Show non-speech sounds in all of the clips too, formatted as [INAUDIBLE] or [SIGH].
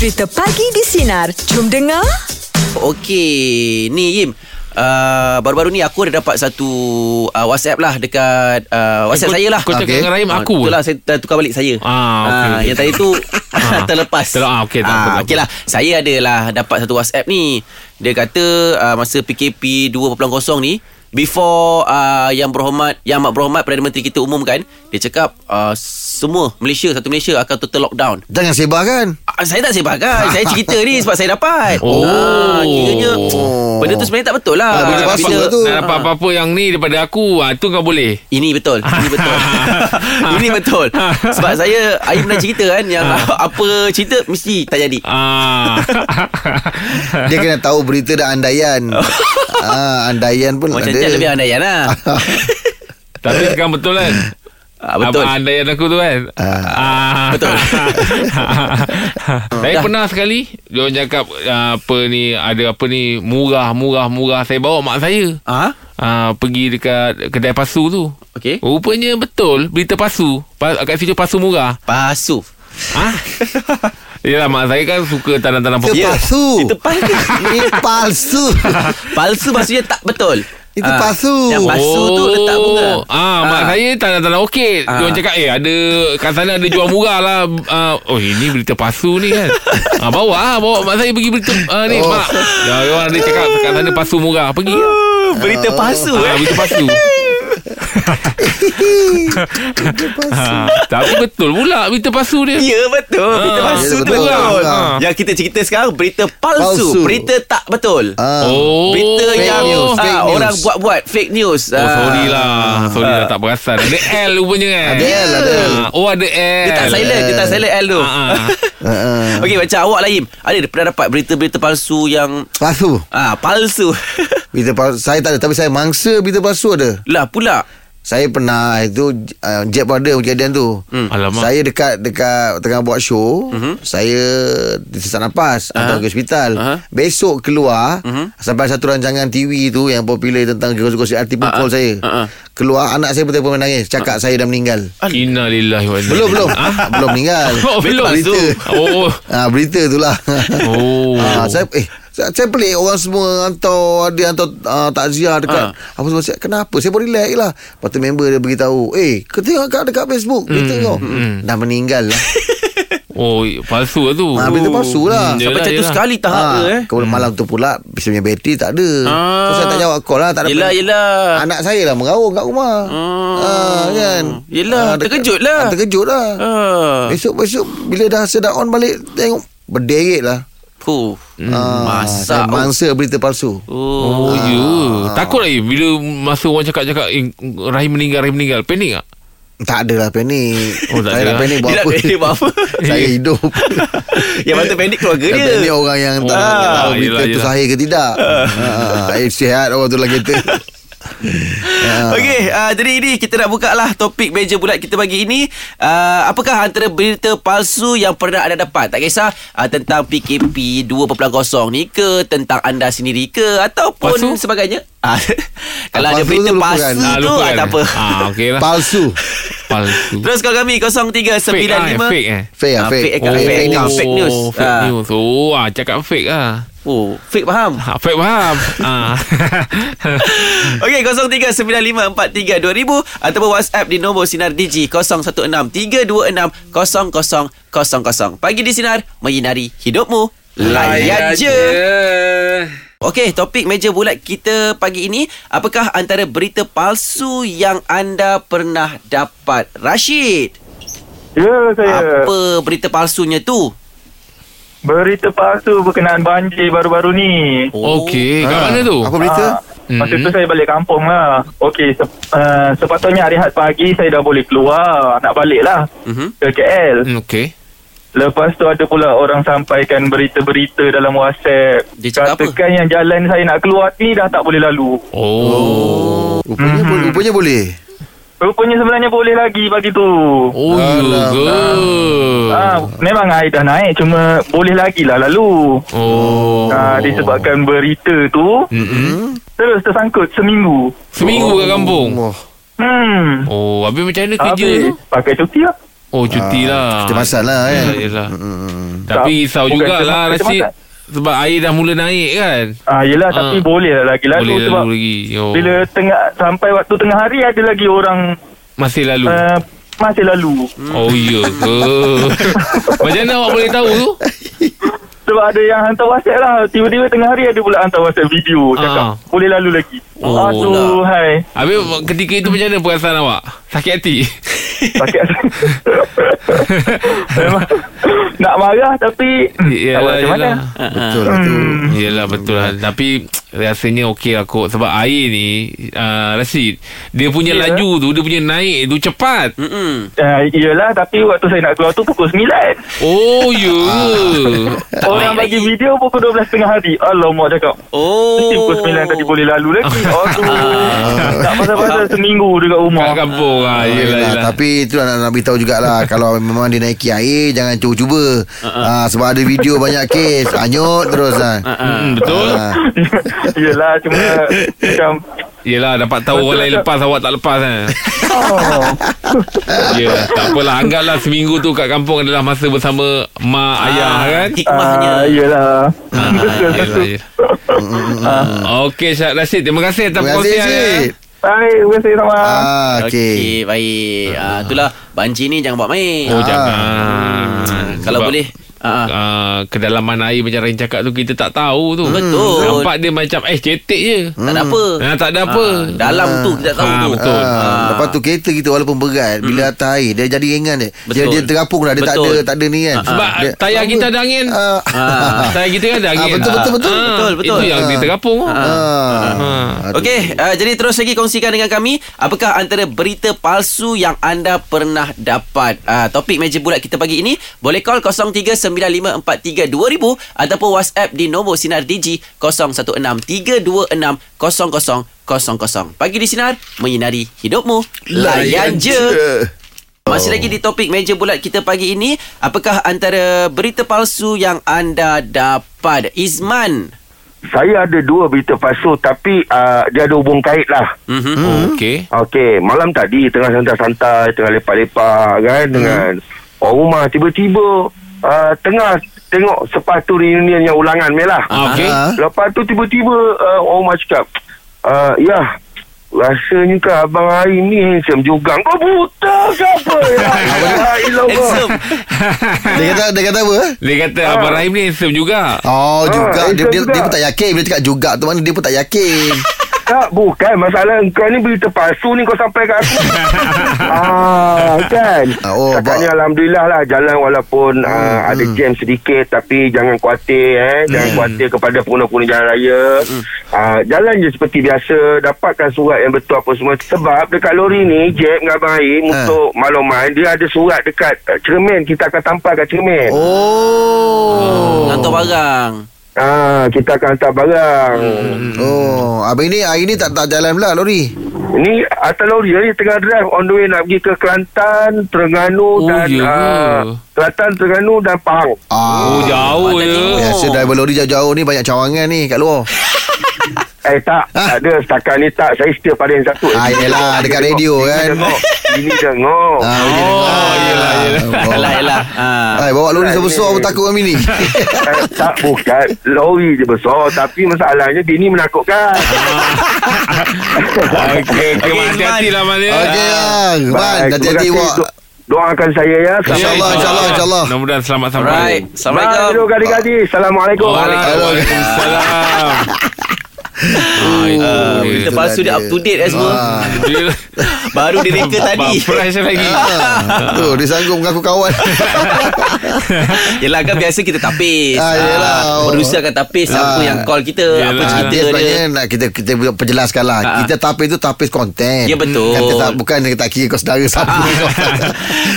Cerita Pagi di Sinar. Jom dengar. Okey, ni Im. Uh, baru-baru ni aku ada dapat satu uh, WhatsApp lah dekat uh, WhatsApp kau- saya lah. kau cakap dengan Rahim, Ah, aku? Betul lah, saya tukar balik saya. Ah, okey, okey. Yang tadi tu [LAUGHS] [LAUGHS] terlepas. Ter- ah, okey, tak apa. Okey lah, saya adalah dapat satu WhatsApp ni. Dia kata uh, masa PKP 2.0 ni, before uh, yang berhormat, yang amat berhormat Perdana Menteri kita umumkan, dia cakap uh, semua Malaysia, satu Malaysia akan total lockdown. Jangan sebarkan. Ah, Saya tak sebarkan Saya cerita ni Sebab saya dapat [LAUGHS] Oh. ah, Kiranya Oh. Benda tu sebenarnya tak betul lah Ah, benda Bila- tu. Nak dapat apa-apa yang ni daripada aku ah, Tu kau boleh Ini betul [LAUGHS] Ini betul Ini betul [LAUGHS] Sebab saya Aim pernah cerita kan Yang apa cerita Mesti tak jadi ah. Dia kena tahu berita dan andaian. ah, andaian pun Macam ada. tu lebih andaian lah Tapi sekarang betul kan ah, Betul. Apa andaian aku tu kan? Ah. Betul. [LAUGHS] Saya Dah. pernah sekali Dia orang cakap ah, Apa ni Ada apa ni Murah Murah Murah Saya bawa mak saya. Ah, ah, Pergi dekat Kedai pasu tu. Okey. Rupanya betul Berita pasu. Pa, Kat situ pasu murah. Pasu. Ah, [LAUGHS] Yelah mak saya kan Suka tanam-tanam Itu pokok palsu. Itu palsu [LAUGHS] Ini palsu. [LAUGHS] Palsu maksudnya tak betul Itu Ah, palsu. Yang palsu tu letak bunga Ah, mak saya tanam-tanam okey. Ah. Dia orang cakap, eh ada kat sana ada jual murah lah. Ah, oh ini berita pasu ni kan. [LAUGHS] ah, bawa ah, bawa mak saya pergi berita ah, ni Oh. mak. Ya, orang ada cakap kat sana pasu murah. Pergi. Berita palsu Ah, eh berita pasu. [LAUGHS] ah, tapi betul pula berita pasu dia. Ya betul Berita Ah, palsu ya, tu betul. betul Ah. Yang kita cerita sekarang Berita palsu, Palsu. Berita tak betul Ah. Oh. Berita Fake yang news, ah, fake news. orang buat-buat fake news. Oh sorry Ah. lah Sorry lah tak perasan Ada L rupanya kan Ada L, ada L. Ah, Oh ada L Dia tak silent, dia tak silent L tu. Ah, ah. [LAUGHS] Okey macam awak Laim, ada pernah dapat berita-berita palsu yang Palsu. ah palsu. [LAUGHS] Berita palsu. Saya tak ada tapi saya mangsa berita palsu ada. lah pula. Saya pernah itu uh, Jet pada kejadian tu. Hmm. Alamak Saya dekat dekat tengah buat show, uh-huh. saya sesak nafas uh-huh. atau ke hospital. Uh-huh. Besok keluar uh-huh. sampai satu rancangan TV tu yang popular tentang gosip-gosip arti pun call saya. Uh-uh. Keluar anak saya betul-betul menangis, cakap saya dah meninggal. Inna lillahi wa inna Belum belum. Belum meninggal. [LAUGHS] Oh, belum. Berita. Oh. [LAUGHS] Ah berita tu lah. Oh. Ah, saya eh saya, saya pelik orang semua hantar ada hantar uh, takziah dekat Ah. apa semua saya kenapa saya pun relax lah lepas tu member dia beritahu eh kau tengok kat dekat Facebook Hmm, kau dah meninggal lah [LAUGHS] Oh, palsu lah tu. ah, berita palsu lah Hmm, Sampai macam tu sekali tahap Ah, ke eh? Kemudian malam tu pula Bisa punya bateri tak ada Ah. So saya tak jawab call lah tak ada Yelah, pen- yelah. Anak saya lah mengaung kat rumah Ah. ah, kan Yelah, dekat- terkejut lah. ah, Terkejut lah Ah. Besok-besok Bila dah sedap on balik Tengok Berderet lah Huh. ah, Masak. Saya mangsa berita palsu Oh, Oh. ya. Yeah. Takut lagi bila masa orang cakap-cakap eh, Rahim meninggal, Rahim meninggal. Panik tak? Tak ada lah panik Oh, tak Saya nak lah. panik buat Dia apa panik buat apa? [LAUGHS] Saya hidup [LAUGHS] Yang patut panik keluarga dia. panik orang yang tak Oh, tak tahu berita tu sahih ke tidak ha, [LAUGHS] Eh sihat orang tu lah kita Ah. [LAUGHS] Okey, uh, jadi ini kita nak buka lah topik meja bulat kita pagi ini. Uh, apakah antara berita palsu yang pernah anda dapat? Tak kisah uh, tentang PKP 2.0 ni ke, tentang anda sendiri ke, ataupun Palsu? sebagainya. Uh, [LAUGHS] kalau ada Palsu berita tu lupakan. palsu Ah, tu, lupa ah, kan? tak apa. Ah, okey lah. Palsu Palsu. Terus call kami 0395 Fake ah, eh, fake eh. Fake Ah, fake fake Oh, fake account, fake news. Fake news. Oh, ah, cakap fake lah. Oh, fake faham? Ha, fake faham. ah. [LAUGHS] Okey 0395432000 ataupun WhatsApp di nombor Sinar Digi 0163260000. Pagi di Sinar menyinari hidupmu. Layan je. Okey, topik meja bulat kita pagi ini, apakah antara berita palsu yang anda pernah dapat? Rashid, Ya, saya. apa berita palsunya tu? Berita palsu berkenaan banjir baru-baru ni. Okey, kat Ah, mana tu? Apa berita? Ah, Masa Mhm. tu saya balik kampung lah. Okey, sep- uh, sepatutnya hari Ahad pagi saya dah boleh keluar. Nak balik lah Mhm. ke KL. Hmm, Okey. Lepas tu ada pula orang sampaikan berita-berita dalam WhatsApp. Dia cakap apa? Katakan yang jalan saya nak keluar ni dah tak boleh lalu. Oh. Rupanya, Mhm. boleh, rupanya boleh Rupanya sebenarnya boleh lagi pagi tu. Oh, ya ke? Ah, memang air dah naik cuma boleh lagi lah lalu. Oh. Ah, disebabkan berita tu Mm-mm. terus tersangkut seminggu. Seminggu kat kampung. oh. Hmm. Oh, habis macam mana kerja tu? Habis pakai cuti lah. Oh cuti lah Cuti masal lah, kan? Yelah, yelah. Tapi risau jugalah cuti Rashid masal. Sebab air dah mula naik kan Ah, yelah, tapi Ah. boleh lah lagi lalu Boleh sebab lalu lagi oh. bila tengah sampai waktu tengah hari ada lagi orang Masih lalu uh, masih lalu. Oh ya ke [LAUGHS] Macam mana awak boleh tahu tu Sebab ada yang hantar WhatsApp lah. Tiba-tiba tengah hari ada pula hantar WhatsApp video. Cakap, Ah. boleh lalu lagi. Oh, Aduh, hai. Habis ketika itu macam mana perasaan awak Sakit hati Sakit [LAUGHS] Memang nak marah tapi tak buat macam mana. yelah. Betul lah tu. Yelah betul lah Tapi Rasanya okey lah kot Sebab air ni uh, Rashid Dia punya Ya. laju tu Dia punya naik tu cepat Mm-mm. Uh, iyalah tapi waktu saya nak keluar tu pukul 9. Oh ya ke [LAUGHS] Orang bagi video pukul 12 tengah hari. Alamak cakap. Oh Mesti pukul 9 tadi boleh lalu lagi. [LAUGHS] Aduh. tak [LAUGHS] pasal-pasal seminggu dekat rumah. Kat kampung ah, Yelah Yelah, yelah. Tapi itu nak, nak beritahu jugalah [LAUGHS] Kalau memang dia naiki air Jangan cuba-cuba. Uh Sebab ada video banyak kes. Hanyut terus kan Hmm, Betul. Ah. [LAUGHS] Yelah cuma macam Yelah dapat tahu orang lain lepas Awak tak lepas kan oh. [LAUGHS] Ya tak apalah. Anggaplah seminggu tu kat kampung adalah masa bersama Mak ayah kan? Hikmahnya. Ah, yelah. Ah, yelah, yelah. Okey Syed Rashid Terima kasih atas Terima kasih perkongsian ya. Baik, terima kasih sama. ah, Okey, Okay baik. Ah, itulah banci ni jangan buat main. Oh Ah. jangan Kalau Sebab, boleh. Ah, ah. uh, Kedalaman air macam Rain cakap tu Kita tak tahu tu Betul. Nampak dia macam Eh cetek je tak ada apa. Nah, tak ada apa Ah, dalam tu kita tak tahu Ah, tu. betul. Ah, Lepas tu kereta kita walaupun berat Bila atas air Dia jadi ringan dia Dia, Betul. dia terapung dah Dia tak Betul. ada tak ada ni kan Sebab dia, tayar kita ada angin ah, Ah. [LAUGHS] Tayar kita kan ada angin betul, betul, betul. Ah, Betul, betul. Itu yang Ah. dia terapung ah. Aduh. Okey, uh, jadi terus lagi kongsikan dengan kami apakah antara berita palsu yang anda pernah dapat. Uh, topik meja bulat kita pagi ini boleh call 0395432000 ataupun WhatsApp di nombor sinar Digi 0163260000. Pagi di sinar menyinari hidupmu. Layan je. Masih lagi di topik meja bulat kita pagi ini Apakah antara berita palsu yang anda dapat Izman Saya ada dua berita palsu tapi uh, dia ada hubung kait lah. mm-hmm. Oh, Okey Okey, malam tadi tengah santai-santai, tengah lepak-lepak kan Hmm. dengan orang rumah tiba-tiba uh, tengah tengok sepatu reunion yang ulangan melah. Ah, Okey Ah. Lepas tu tiba-tiba uh, orang rumah cakap, uh, ya rasanya kan abang Aim ni handsome juga. Kau buta ke apa? [LAUGHS] Ya ilah Handsome [LAUGHS] Dia kata Dia kata apa Dia kata Abang Rahim ni handsome juga Oh juga Ah, dia, dia, juga. dia pun tak yakin Bila cakap juga tu mana Dia pun tak yakin Tak, bukan. Masalah kau ni berita palsu ni kau sampai kat aku. [LAUGHS] ah, kan? Ah, oh, Cakapnya ba- Alhamdulillah lah jalan walaupun hmm, uh, ada jam sedikit tapi jangan khawatir eh. Jangan khawatir kepada pengguna-pengguna jalan raya. Hmm. Uh, jalan je seperti biasa. Dapatkan surat yang betul apa semua. Sebab dekat lori ni, Jeb dengan Abang Aim Ah. untuk makluman, dia ada surat dekat uh, cermin. Kita akan tampal kat cermin. Oh Hantar barang Ah, kita akan hantar barang. Oh Abang ini Hari ni tak tak jalan pula lori Ini atas lori ni tengah drive on the way nak pergi ke Kelantan, Oh, Terengganu dan ya ke? uh, Kelantan, Terengganu dan Pahang. Ah, Oh jauh timur. Biasa driver lori jauh-jauh ni Banyak cawangan ni kat luar Eh tak, tak ada setakat ni tak. Saya setia pada yang satu. Ah, yelah, dekat radio kan. Ini dengar. Ah, Oh, dengar. yelah, yelah. Oh. Yelah yelah ah. Hai, bawa lori sebesar pun takut kami ni. [LAUGHS] Eh, tak bukan lori je besar tapi masalahnya dia ni menakutkan [LAUGHS] Okey okey Okey, hati-hati lah Mal ya. Okey, bang. Man, Baik, hati-hati. Do- doakan saya ya InsyaAllah, insyaAllah, insyaAllah. Mudah-mudahan selamat sampai Baik, Assalamualaikum gadis-gadis Assalamualaikum Waalaikumsalam Ah, itu Ah. Berita Itulah palsu dia dia. up to date eh semua Ah. Baru dia reka tadi Fresh lagi Ah, tu dia sanggup mengaku kawan. [LAUGHS] Yelah kan biasa kita tapis Ah, yelah. Producer akan tapis Siapa Ah. yang call kita Yelah. Apa Ah, cerita dia sebenarnya nak kita kita perjelaskan lah. Ah. Kita tapis tu tapis konten. Ya, betul. Kan kita tak, bukan kita tak kira kau saudara [LAUGHS] siapa.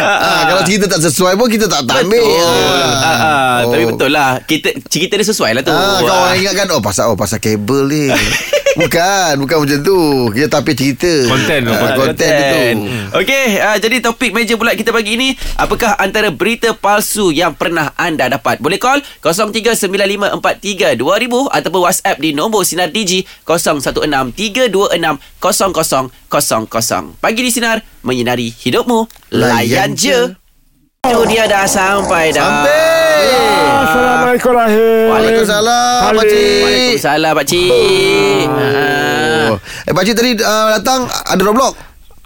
ah, kalau cerita tak sesuai pun kita tak, tak ambil. Betul ah, ah, Oh. Tapi betul lah kita, Cerita dia sesuai lah tu Ah, kau Ah. orang ingatkan oh pasal oh pasal kabel ni. [LAUGHS] bukan, bukan macam tu. Kita tapis cerita. Konten tu, Ah, konten. Konten tu. Okey, uh, jadi topik meja bulat kita pagi ini, apakah antara berita palsu yang pernah anda dapat? Boleh call 0395432000 ataupun WhatsApp di nombor Sinar Digi 0163260000. Pagi di Sinar, menyinari hidupmu. Layan, Layan je. Itu dia dah sampai dah. Sampai. Assalamualaikum Rahim. Waalaikumsalam Balik. Pakcik Waalaikumsalam pakcik. Ah. Oh. Eh pakcik tadi uh, datang Ada Roblox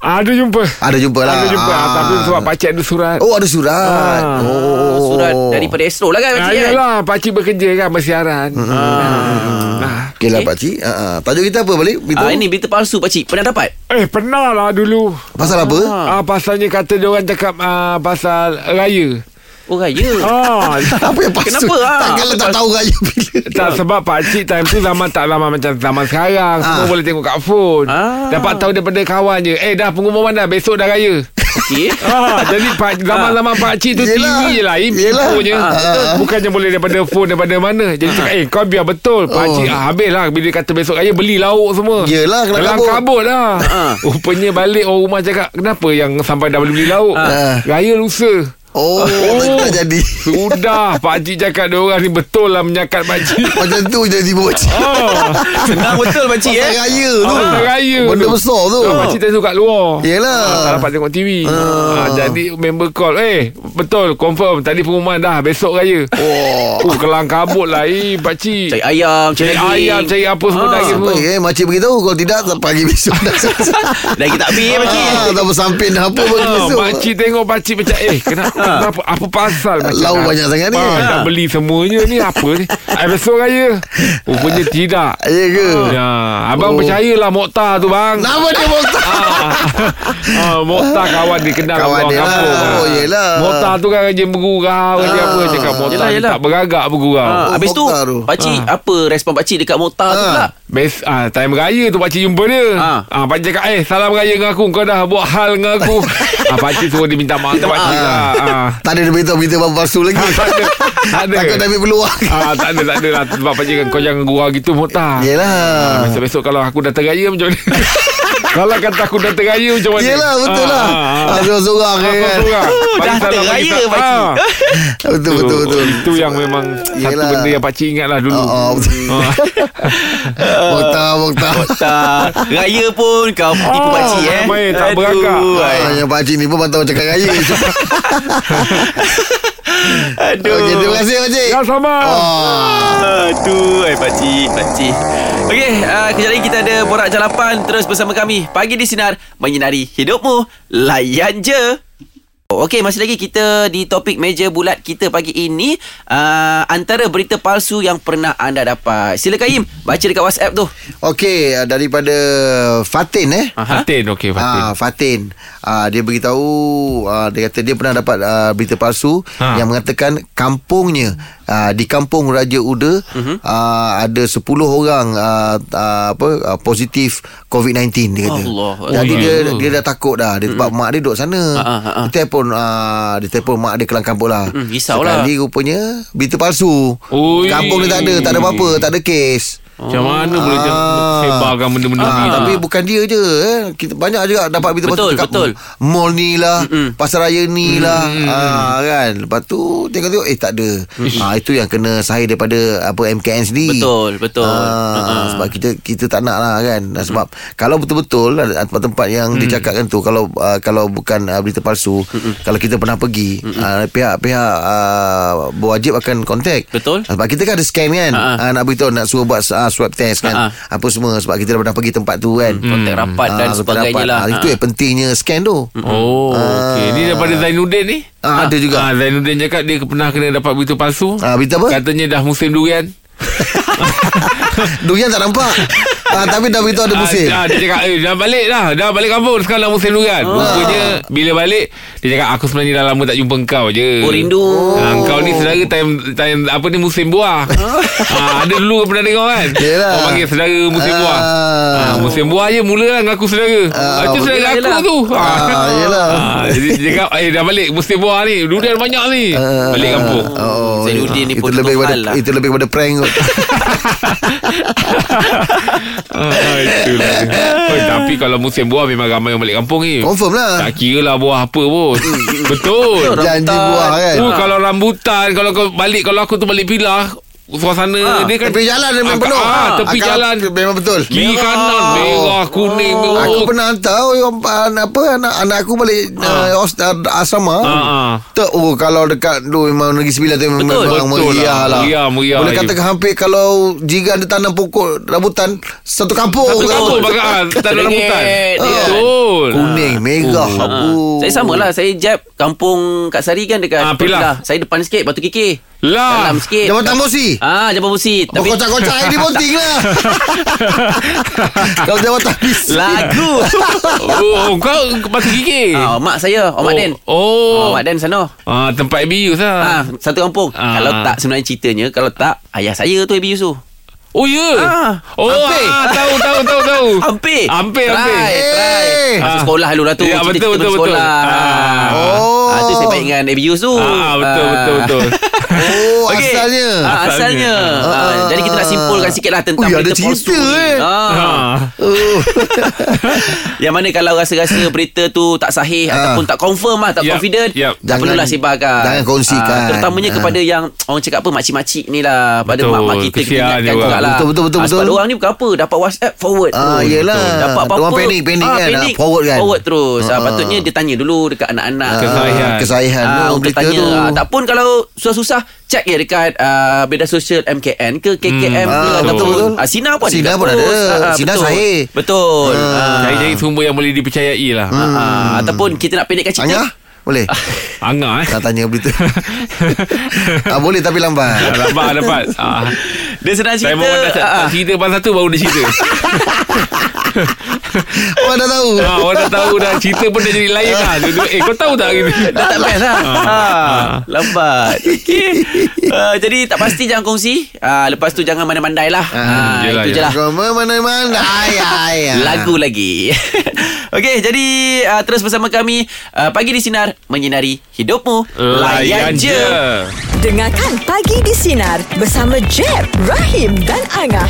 Ada jumpa. Ada jumpa lah Ada jumpa. Ah. Tapi sebab pakcik ada surat. Oh ada surat Ah. Oh, surat daripada Astro lah kan Ah, pakcik kan? yalah, pakcik bekerja kan bersiaran. Ah. Okey lah Okey. pakcik uh, uh. Tajuk kita apa balik Ah, ini berita palsu pakcik. Pernah dapat? Eh, pernah lah dulu. Pasal apa Ah, pasalnya kata dia orang cakap ah, pasal raya. Oh raya. Ah, [LAUGHS] Apa yang pasal Kenapa, ah? Takkanlah tak tahu raya bila tak sebab pak cik time tu zaman tak lama macam zaman sekarang. Semua Ah. boleh tengok kat phone. Ah. Dapat tahu daripada kawan je. Eh dah pengumuman dah besok dah raya. Okey. [LAUGHS] Ah, jadi pak, zaman-zaman pak cik tu Yelah. TV je lah infonya. Ah. Bukannya boleh daripada phone daripada mana. Jadi cakap eh kau biar betul. Pak Oh. cik ah, habis lah bila kata besok raya beli lauk semua. Yelah, Kelang kabut. kabut lah. Ah. Rupanya balik orang rumah cakap kenapa yang sampai dah beli lauk. Ah. Raya lusa. Oh, tak, [LAUGHS] tak jadi Sudah Pak Cik cakap dia orang ni betul lah menyakat Pak Cik. [LAUGHS] Macam tu tiba [LAUGHS] pakcik Oh. Senang betul pakcik Pasal eh. raya tu Pasal raya Benda tu. besar tu Oh, Pak Cik tadi tu kat luar. Yelah Tak dapat tengok TV ah. Jadi member call Eh betul confirm Tadi pengumuman dah Besok raya Oh Oh kelang kabut lah eh Pak Cik Cari ayam, Cari daging. ayam Cari apa semua Ah, daging semua eh Makcik beritahu Kalau tidak Pagi besok dah Lagi tak habis pakcik. Ah, tak bersampin apa pagi Ah, besok Pak Cik tengok Pak Cik macam Eh kenapa, kenapa Apa pasal macam Lauk banyak sangat ni. ah, Dah beli semuanya ni Apa ni ah, Besok raya Rupanya tidak Ya ke Ya, abang Oh. percayalah Mokhtar tu bang. Nama dia Mokhtar Ah, ah, Mokhtar kawan dia kenal Kawan orang dia lah. kampung. Oh, yelah. Mokhtar tu kan rajin bergurau Rajin Ah. apa Cakap Mokhtar Yelah, yelah. tak beragak bergurau Ah, habis tu, tu. pakcik apa respon pakcik dekat motor tu Ah. pula? Best ah, Time raya tu pakcik jumpa dia Ah. ah. Pakcik cakap Eh salam raya dengan aku Kau dah buat hal dengan aku [LAUGHS] ah, Pakcik suruh dia minta maaf dengan pakcik lah ah. Tak ada dia beritahu Berita apa palsu lagi. Ah, tak ada. Tak ada. Takut dah ambil peluang ah, Tak ada tak ada lah. Sebab pakcik kan Kau jangan gurau gitu Mokhtar Yelah. Besok-besok kalau aku datang raya macam mana [LAUGHS] Kalau kata aku datang raya macam mana Yelah betul lah ah, Ada seorang ah. kan Dah terraya, pakcik. Betul betul betul Itu yang memang Satu benda yang pakcik ingat lah dulu Oh, oh, betul. Ah. Mokhtar Mokhtar Tak. Raya pun kau tipu pakcik eh. main, tak beragak. Ah, Yang pakcik ni pun Pantau cakap raya [LAUGHS] [LAUGHS] Aduh. Okey terima kasih pakcik Ya sama Oh. Aduh, ai pakcik, pakcik. Okey, uh, kejap lagi kita ada borak jalapan terus bersama kami. Pagi di sinar menyinari hidupmu. Layan je. Okey, masih lagi kita di topik meja bulat kita pagi ini uh, antara berita palsu yang pernah anda dapat. Silakan Im, baca dekat WhatsApp tu. Okey ah, daripada Fatin eh Aha. Fatin okey Fatin Ah, Fatin ah, Dia beritahu ah, Dia kata dia pernah dapat ah, Berita palsu Ha. Yang mengatakan Kampungnya ah, Di kampung Raja Uda uh-huh. ah, Ada 10 orang ah, ah, apa ah, Positif COVID-19 dia kata Allah. Jadi Oh, dia ya. dia dah takut dah dia, Sebab mak dia duduk sana ah. Dia telefon ah, Dia telefon mak dia kelang kampung lah Hmm, risau lah. Sekali rupanya Berita palsu Ui. Kampung dia tak ada Tak ada apa-apa Tak ada kes Macam mana boleh Ah. Sebarkan benda-benda Ah, ni tapi bukan dia je eh. Kita banyak juga dapat berita Betul, pasal cakap, betul. Mall ni lah, Mm-mm. pasar raya ni lah, ah, kan. Lepas tu tengok-tengok eh tak ada. Ah, itu yang kena sahih daripada apa MKN sendiri. Betul, betul. Ah, Ah. sebab kita kita tak nak lah kan. Ah, Sebab kalau betul-betul ada tempat-tempat yang dicakapkan tu kalau uh, kalau bukan uh, berita palsu, kalau kita pernah pergi, uh, pihak-pihak uh, berwajib akan kontak. Betul. Ah, Sebab kita kan ada scan kan. Ah, ah. Uh, nak beritahu nak suruh buat uh, swab test kan. Ah. Apa semua sebab kita dah pernah pergi tempat tu kan. Kontak rapat dan Ah, sebagainya lah. Ah, Itu yang pentingnya scan tu. Oh okey Ni daripada Zainuddin ni Ah, ada juga. ah, Zainuddin cakap Dia pernah kena dapat berita palsu Ah, berita apa? Katanya dah musim durian [LAUGHS] [LAUGHS] Durian tak nampak. ah, tapi dah beritahu ada musim. Ah, ah, dia cakap eh, dah balik dah Dah balik kampung Sekarang dah musim durian Rupanya Bila balik Dia cakap aku sebenarnya dah lama tak jumpa engkau je Oh, rindu. Ah, Kau ni saudara time, time Apa ni musim buah [LAUGHS] ah, Ada dulu pernah dengar kan Yelah. Orang panggil saudara musim Ah. buah ah, Musim buah je mula lah Ngaku saudara ah, Itu saudara yelah, aku yelah. tu Ah, yelah. ah, Jadi dia cakap Eh dah balik musim buah ni Durian banyak ni Ah, Balik kampung Oh, Zainuddin ni itu pun lebih tutup kepada hal lah. itu lebih kepada prank kot. [LAUGHS] ah, Itulah oh, Tapi kalau musim buah Memang ramai yang balik kampung ni. Confirm lah. Tak kira lah buah apa pun. Betul. Janji buah kan. Oh, kalau rambutan Kalau kau balik Kalau aku tu balik pilah suasana Ah, dia kan Tepi jalan memang Ah, penuh ah, tepi Akal- jalan Memang betul kiri kanan merah kuning Aku merah pernah hantar orang, apa anak anak aku balik uh, hos- uh, asrama. Ah, ah. Tak oh kalau dekat tu memang Negeri Sembilan tu memang, Betul, memang betul meriah lah. lah. Meriah, meriah. Boleh katakan hampir kalau jika ada tanam pokok rambutan satu kampung. Satu kampung [LAUGHS] bagaan Tanah rambutan. Betul Kuning, merah. Oh. Oh. Saya sama lah Saya jab Kampung Kak Sari kan Dekat Ah, Pilah. Saya depan sikit Batu Kikir Lah Dalam sikit Jabatan Bosi. Ah, Jabatan Busi Tapi kocak-kocak ini bonting lah. kalau jabatan bis. Lagu Oh kau Batu gigi ah, Mak saya Om Mak Den Oh, Oh, Mak Den sana Ah, tempat abuse lah. Ah, satu kampung. Ah. Kalau tak sebenarnya ceritanya, kalau tak ayah saya tu abuse tu. Oh ya. Ah, oh, hampir. ah, tahu tahu tahu tahu. [LAUGHS] Hampir. Hampir try, hampir. Try. Eh. Masa Ah. sekolah dulu lah tu. Ya, betul, betul, betul. sekolah. Ah. Oh. Ah, tu saya baik dengan abuse tu. Ah, betul, Ah. betul betul. [LAUGHS] Oh, Okey. asalnya. Ah, asalnya. Ah. Ah, jadi kita nak simpulkan sikit lah tentang Ui, berita palsu cerita, ni. eh. Ah. Oh. [LAUGHS] Yang mana kalau rasa-rasa berita tu tak sahih Ah. ataupun tak confirm lah, tak Yap, confident, yap. tak Jangan- perlulah sebarkan. jangan kongsikan. Ah, terutamanya Ah. kepada yang orang cakap apa makcik-makcik ni lah, pada Betul, mak-mak kita kita ingatkan dia orang. jugalah. Betul, betul, betul, Ah, Sebab betul. orang ni bukan apa, dapat WhatsApp forward Ah, terus. yelah. Dapat apa-apa. Orang panik, panik kan, panik, forward kan. Forward terus. Ah. patutnya dia tanya dulu dekat anak-anak. Kesahihan. Ah, Kesahihan Ah, tu untuk berita tanya tu. Tak pun kalau susah-susah Check je dekat uh, Beda sosial MKN ke KKM Hmm, ke ah, Ataupun betul. ah, Sinar pun ada pun ada. post. Ah, Sinar betul. sahih. Betul ah. Cari-cari sumber yang boleh dipercayai lah. Ah, ah. Ataupun kita nak pendekkan cerita Angah? Boleh? [LAUGHS] Angah eh. Nak tanya berita. [LAUGHS] ah, boleh tapi lambat. Ah, Dapat. [LAUGHS] Ah. Dia sedang cerita Saya mau dah ah, ah. cerita pasal tu baru dia cerita. Orang dah tahu. ah, orang dah tahu dah cerita pun dah jadi lain lah. Dua-dua, eh kau tahu tak gitu. Dah tak best lah ha, Lambat okay. uh, Jadi tak pasti jangan kongsi uh, Lepas tu jangan mandai-mandai lah Ah, yelah, Itu je lah ay. Lagu lagi Okey, jadi uh, terus bersama kami uh, Pagi di Sinar Menyinari hidupmu Layan je. Dengarkan Pagi di Sinar bersama Jeb, Rahim dan Angah.